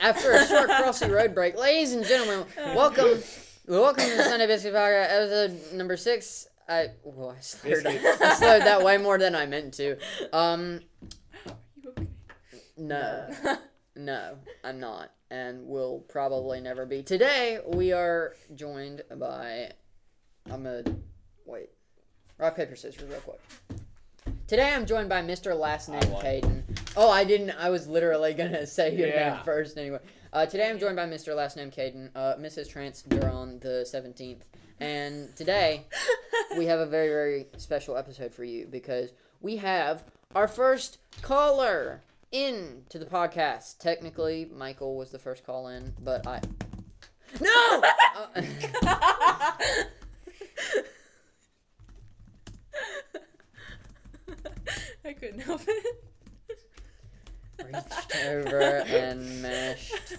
After a short crossy road break, ladies and gentlemen, welcome, welcome to the Sunday Biscuit Podcast, episode number six. I, well, I slurred, I slurred that way more than I meant to. Um, no, no, I'm not, and will probably never be. Today we are joined by, I'm gonna wait, rock paper scissors real quick. Today I'm joined by Mr. Last Name won. Oh, I didn't. I was literally gonna say your name Yeah. first anyway. Uh, today I'm joined by Mr. Last Name Caden, uh, Mrs. Trance Durron the 17th, and today we have a very very special episode for you because we have our first caller in to the podcast. Technically, Michael was the first call in, but I. No. Uh, I couldn't help it. Reached over and mashed.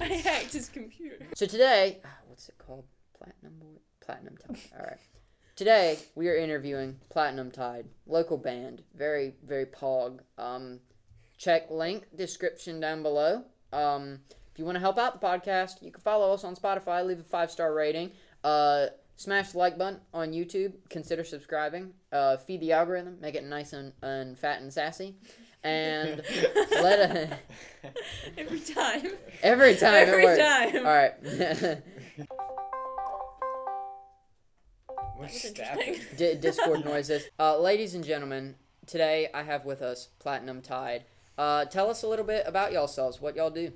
I hacked his computer. So today, ah, what's it called? Platinum Boy? Platinum Tide. All right. Today we are interviewing Platinum Tide, local band, very very pog. Um, check link description down below. Um, if you want to help out the podcast, you can follow us on Spotify, leave a five star rating. Uh, smash the like button on YouTube. Consider subscribing. Uh, feed the algorithm, make it nice and, and fat and sassy, and let a, Every time. every time it Every works. time. All right. What's was stabbing? D- Discord noises. Uh, ladies and gentlemen, today I have with us Platinum Tide. Uh, tell us a little bit about yourselves, what y'all do.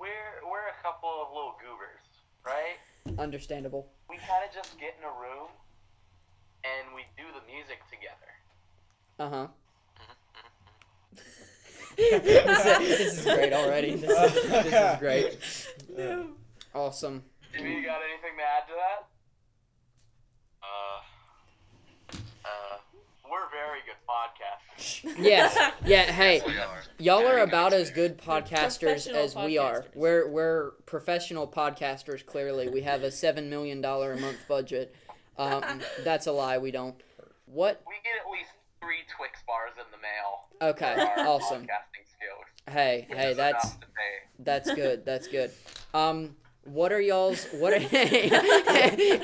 we're we're a couple of little goobers, right? Understandable. We kind of just get in a room and we do the music together. Uh huh. This, is, this is great already. This is, this is great. No. Awesome. Do you got anything to add to that? Uh, uh, we're very good podcasters. Yes. Yeah. Hey, We are. y'all are about as good podcasters professional as we are. We're we're professional podcasters. Clearly, we have a seven million dollar a month budget. Um, that's a lie. We don't. What? We get at least three Twix bars in the mail. Okay. Awesome. Hey, hey, that's. That's good. That's good. Um, what are y'all's? What are?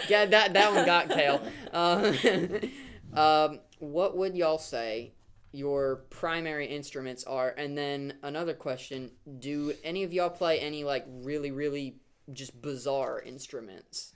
yeah, that that one got Kale. Um, um, what would y'all say your primary instruments are? And then another question: Do any of y'all play any like really, really just bizarre instruments?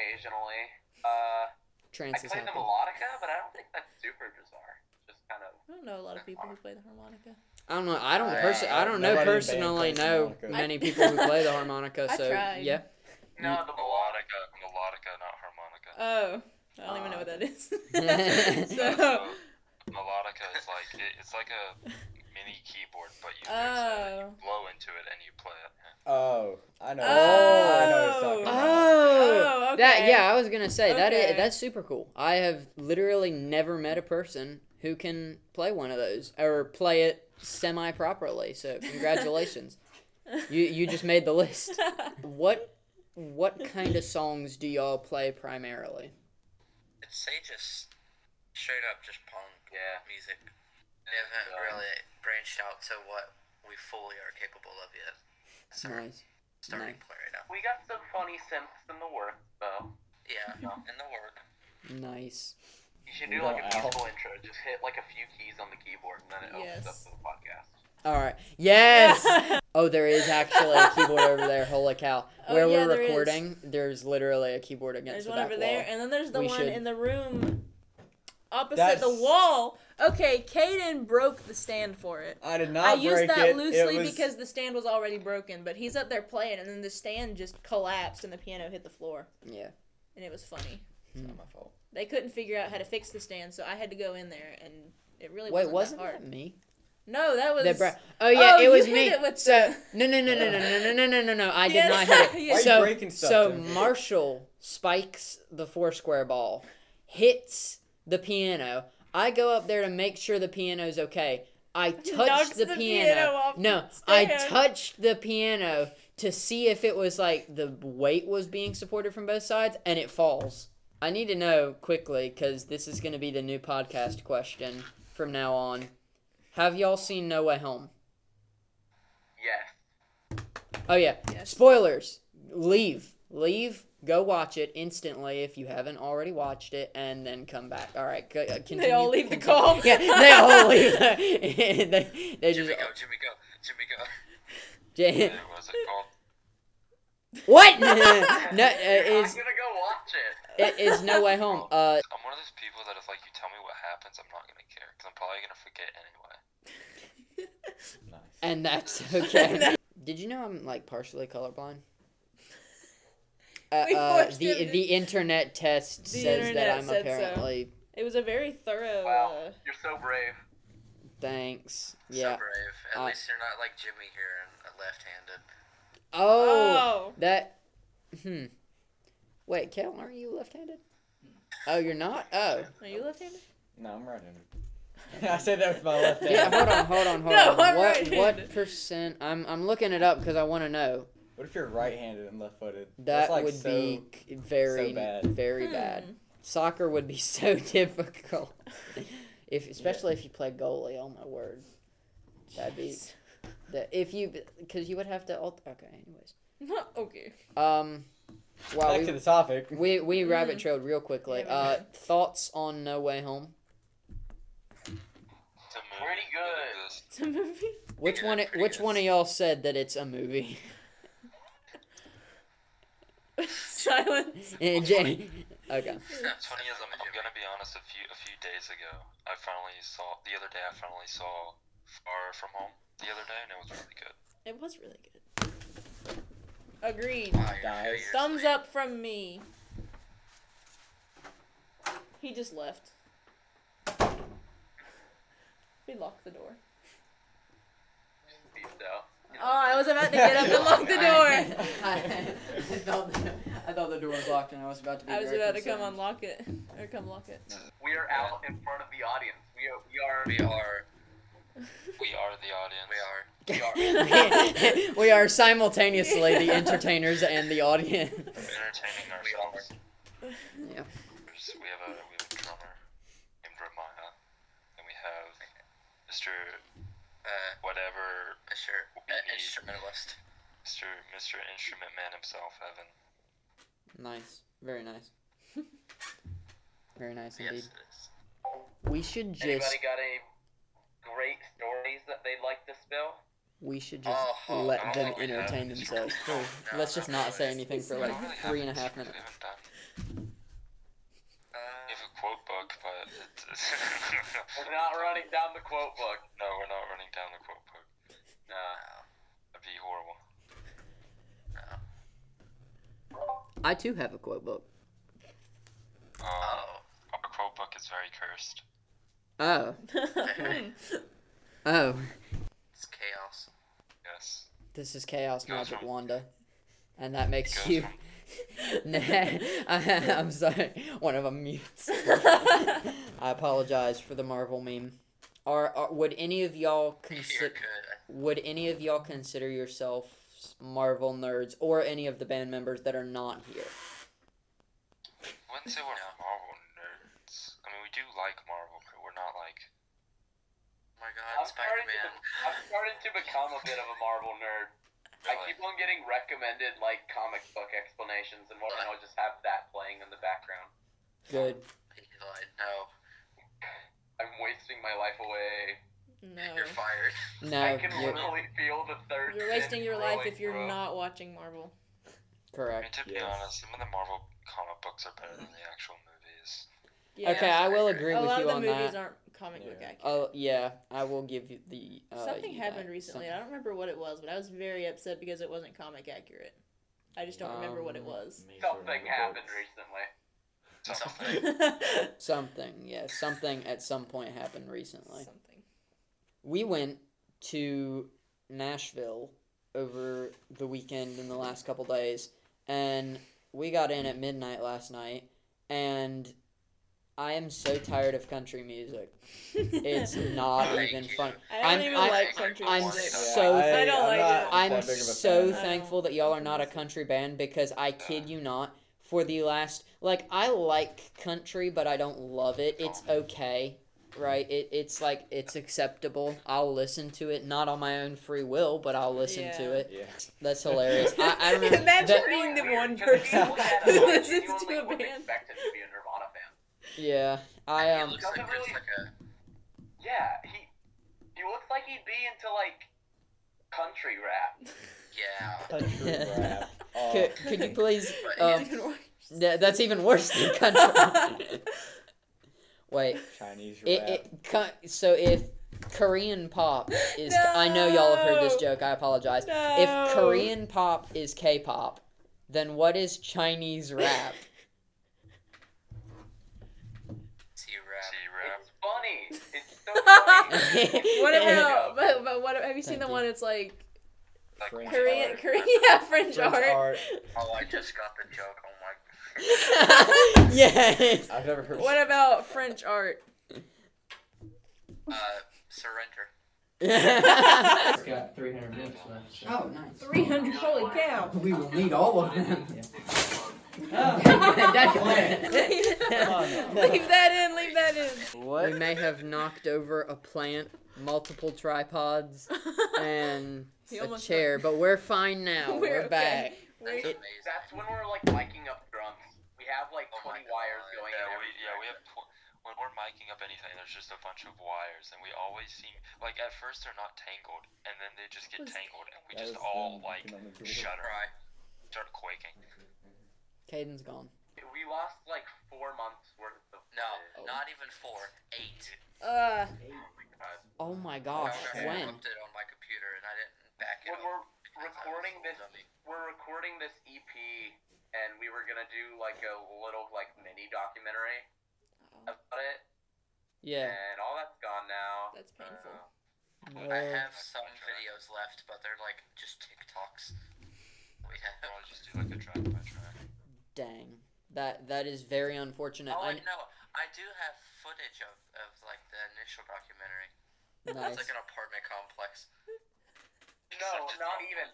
Occasionally. Uh, I Trance is play the happy. melodica, but I don't think that's super bizarre. Just kind of. I don't know a lot of people who play the harmonica. I don't know. I don't Yeah, person. I don't know nobody in band personally plays know harmonica. many people who play the harmonica. I So tried. yeah. No, the melodica. melodica, melodica, not harmonica. Oh, I don't even know what that is. Uh, so, melodica is like it, it's like a mini keyboard, but you, there's a, you oh, blow into it and you play it. Oh, I know. Oh. I know what you're talking about. Oh. oh, Oh, that yeah, I was gonna say that is Okay. that's super cool. I have literally never met a person who can play one of those or play it semi properly. So congratulations, you you just made the list. What what kind of songs do y'all play primarily? I'd say just straight up just punk Yeah. music. We haven't really branched out to what we fully are capable of yet. So we're Nice. starting nice. point right now. We got some funny synths in the work, though. Yeah, Yeah. in the work. Nice. You should We do like a out. musical intro. Just hit like a few keys on the keyboard, and then it opens up to the podcast. All right. Yes. oh, there is actually a keyboard over there. Holy cow! Oh, Where yeah, we're there is. recording, there's literally a keyboard against the keyboard. there's the one over wall. there, and then there's the We one should- in the room opposite That's- the wall. Okay, Caden broke the stand for it. I did not I used that it. loosely it was, because the stand was already broken, but he's up there playing, and then the stand just collapsed and the piano hit the floor, Yeah. and it was funny. It's not my fault. They couldn't figure out how to fix the stand, so I had to go in there, and it really Wait, wasn't, wasn't that that me? No, that was bra- oh yeah, Oh, it you was hit me. it with so the- no no no no no no no no no no no I did Yeah, not hit it. yeah. Why are you so breaking stuff so then? Marshall spikes the four square ball, hits the piano. I go up there to make sure the piano's okay. I touched the, the piano. piano no, I stand. touched the piano to see if it was like the weight was being supported from both sides, and it falls. I need to know quickly because this is going to be the new podcast question from now on. Have y'all seen No Way Home? Yes. Oh yeah. Yes. Spoilers. Leave. Leave. Go watch it instantly if you haven't already watched it, and then come back. All right. co- uh, Continue, They all leave the call. Yeah, they all leave. they, they Jimmy just. go, Jimmy go, Jimmy go. Yeah, what was it called? what? no, uh, I'm gonna go watch it. it is No Way Home. Uh, I'm one of those people that if like you tell me what happens, I'm not gonna care because I'm probably gonna forget anyway. Nice. and that's okay. Did you know I'm like partially colorblind? Uh, uh, the him the internet test The says internet that I'm said so. apparently. It was a very thorough. Wow, Uh, you're so brave. Thanks. So Yeah. brave. At Uh, least you're not like Jimmy here and left-handed. Oh, oh. that. Hmm. Wait, Kel, aren't you left-handed? Oh, you're not. Oh. Are you left-handed? No, I'm right-handed. I said that with my left hand. Yeah. Hold on. Hold on. Hold No, on. I'm what right-handed. what percent? I'm I'm looking it up because I want to know. What if you're right-handed and left-footed? That That's, like, would so- be very so bad. very Hmm. bad. Soccer would be so difficult. If especially if you play goalie. Oh my word. That'd be that if you because you would have to. Alt- okay. Anyways. okay. Um. Wow. Back we, to the topic. we we rabbit trailed real quickly. Yeah, Uh, thoughts on No Way Home? It's a movie. Pretty good. It's a movie. Which one? Which one of y'all said that it's a movie? Silence. Eh, Jay- okay. What's funny is I'm, I'm gonna be honest. A few a few days ago, I finally saw the other day. I finally saw Far From Home the other day, and it was really good. It was really good. Agreed. Wow, you're a few Guys. Thumbs up from me. He just left. We locked the door. Out. Oh, I was about to get up and lock the door. I, thought the, I thought the door was locked, and I was about to be. I was very about to come unlock it or come lock it. We are out in front of the audience. We are. We are. We are. We are the audience. We are. We are. we are simultaneously the entertainers and the audience. entertaining We are. ourselves. Yeah. We have a we have a drummer named Ramaya, and we have Mr. Uh, Whatever, Mr. Uh, instrumentalist. Mr. Mr. Instrument Man himself, Evan. Nice. Very nice. Very nice Yes, indeed. it is. We should just. Anybody got any great stories that they'd like to spill? We should just Oh, oh, let no, them we have- entertain themselves. No. Let's just not no, say anything for like don't really three and a have half any- minutes. We haven't done. Uh, We have a quote book, but it's, We're not running down the quote book. no, we're not running down the quote book. No. That'd be horrible. I too have a quote book. Uh, oh. our quote book is very cursed. Oh. Oh. It's chaos. Yes. This is Chaos Magic from- Wanda. And that makes you. from- nah, I, I'm sorry. One of them mutes. I apologize for the Marvel meme. Are, are would any of y'all consider good. would any of y'all consider yourselves Marvel nerds or any of the band members that are not here? I wouldn't say we're Marvel nerds. I mean, we do like Marvel, but we're not like. Oh my I'm god, starting, Spider-Man. I'm starting to become a bit of a Marvel nerd. I keep on getting recommended like comic book explanations and what, and I'll just have that playing in the background. Good. Eli, no. I'm wasting my life away. No. You're fired. No, I can you're literally feel the third. You're wasting your life if you're bro. not watching Marvel. Correct. I mean, correct. to be Yes. honest, some of the Marvel comic books are better than the actual movies. Yeah. okay, I will I agree A with lot you of the movies that. aren't comic book accurate. Oh yeah, I will give you the. Uh, Something you happened that. recently. Some- I don't remember what it was, but I was very upset because it wasn't comic accurate. I just don't remember what it Um, was. Make sure to Something happened books. recently. Something. Something, yeah, something at some point happened recently. Something. We went to Nashville over the weekend in the last couple days, and we got in at midnight last night, and I am so tired of country music. It's not even fun. I don't I'm- even I'm- like country I'm music. so I don't I'm like not it. I'm that big of a so thankful that y'all are not a country band because I kid you not, for the last like I like country, but I don't love it. It's okay, right? It, it's like it's acceptable. I'll listen to it, not on my own free will, but I'll listen Yeah. to it. Yeah. That's hilarious. I, I remember Imagine that- being the Weird, one 'cause if person you look at who listens to a band. expect to be a Nirvana fan. yeah, I he um looks like really- like a Yeah, he he looks like he'd be into like country rap. yeah. Country rap. Oh, could, could you please um Even worse. th- that's even worse than country. Wait, Chinese rap. it, it so if Korean pop is I know y'all have heard this joke. I apologize. No. If Korean pop is K-pop, then what is Chinese rap? T rap. See rap. It's funny. It's so funny. What about? But, but what? Have you seen Thank the you. one? It's like Like Korean, art. Korean, yeah, French, French art. art. Oh, I just got the joke. Oh my. yes. I've never heard. What about French art? Uh, surrender. got 300 books left. So. oh, nice. Three hundred. Holy cow! We will need all of them. Oh. Come on leave that in. Leave that in. What? We may have knocked over a plant, multiple tripods, and a almost chair, but we're fine now. We're, We're okay. back. That's Wait. amazing. That's when we're like miking up drums. We have like Oh 20 wires God. going Yeah, in we every yeah we have direction. tw- when we're miking up anything, there's just a bunch of wires, and we always seem like at first they're not tangled, and then they just get tangled, and we That just all them like knocking on the door. shudder, start quaking. Caden's gone. We lost like four months worth of. No, Oh. not even four. Eight. Uh, Oh my gosh, I when? looked it on my computer and I didn't back it When up. we're because I was recording this, we're recording this EP, and we were gonna do like a little like mini documentary about it, Yeah. and all that's gone now. That's painful. Uh, I have some videos left, but they're like just TikToks. We have. I'll just do like a track by track. Dang. That that is very unfortunate. Oh, I, wait, no, I do have footage of, of like the initial documentary. nice. It's like an apartment complex. no, not even.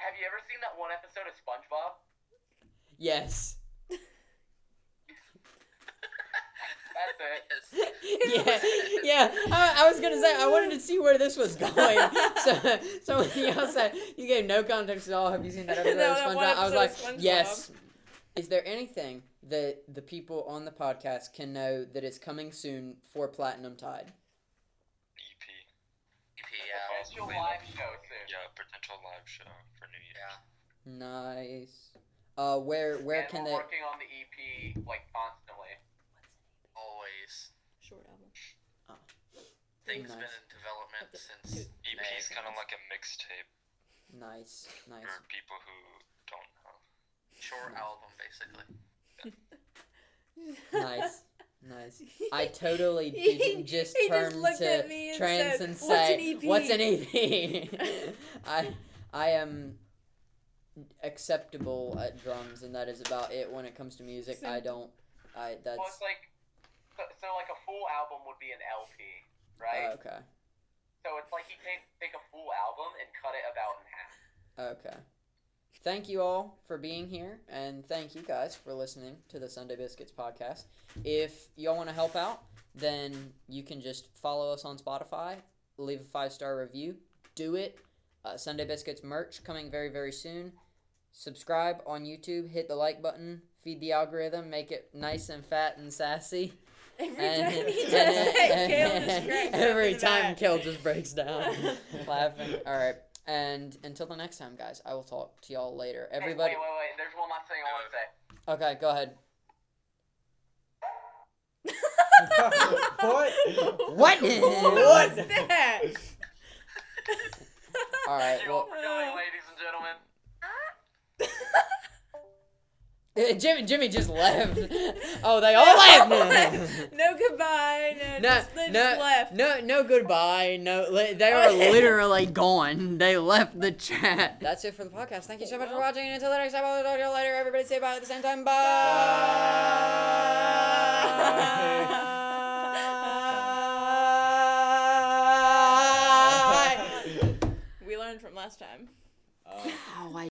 Have you ever seen that one episode of SpongeBob? Yes. That's it. Yes. yeah, yeah. I, I was gonna say I wanted to see where this was going. So, so when y'all said you gave no context at all, have you seen that episode No, of that SpongeBob? one I was like, SpongeBob. yes. Is there anything that the people on the podcast can know that is coming soon for Platinum Tide? EP. EP, yeah. Potential live show soon. Yeah, potential live show for New Year. Yeah. Nice. Uh, where where and can we're they? working on the EP like constantly. Always. Short album. Things Nice. been in development since EP May. is kind of like a mixtape Nice, nice. for people who don't know. Short album, basically. Nice, nice. I totally didn't just he just turn looked to at me and trans said, and "What's say, an EP?" "What's an EP?" I I am acceptable at drums, and that is about it when it comes to music. I don't. I that's Well, it's like so, so like a full album would be an LP, right? okay. so it's like you take take a full album and cut it about in half. Okay. Thank you all for being here, and thank you guys for listening to the Sunday Biscuits podcast. If y'all want to help out, then you can just follow us on Spotify, leave a five star review, do it. Uh, Sunday Biscuits merch coming very, very soon. Subscribe on YouTube, hit the like button, feed the algorithm, make it nice and fat and sassy. Every And, time he does that, Kale just every time back. Kale just breaks down laughing. All right. And until the next time, guys, I will talk to y'all later. Hey, Everybody. wait, wait, wait. There's one last thing I want to say. Okay, go ahead. what? What? What's that? All right. Thank you all Well, ladies and gentlemen. Jimmy, Jimmy just left. Oh, they all left. no goodbye. No, No, just, they no, just left. no, no goodbye. No, li- they are literally gone. They left the chat. That's it for the podcast. Thank you so much for watching. And until the next time, I'll talk to you later. Everybody say bye at the same time. Bye. We learned from last time. Ow, I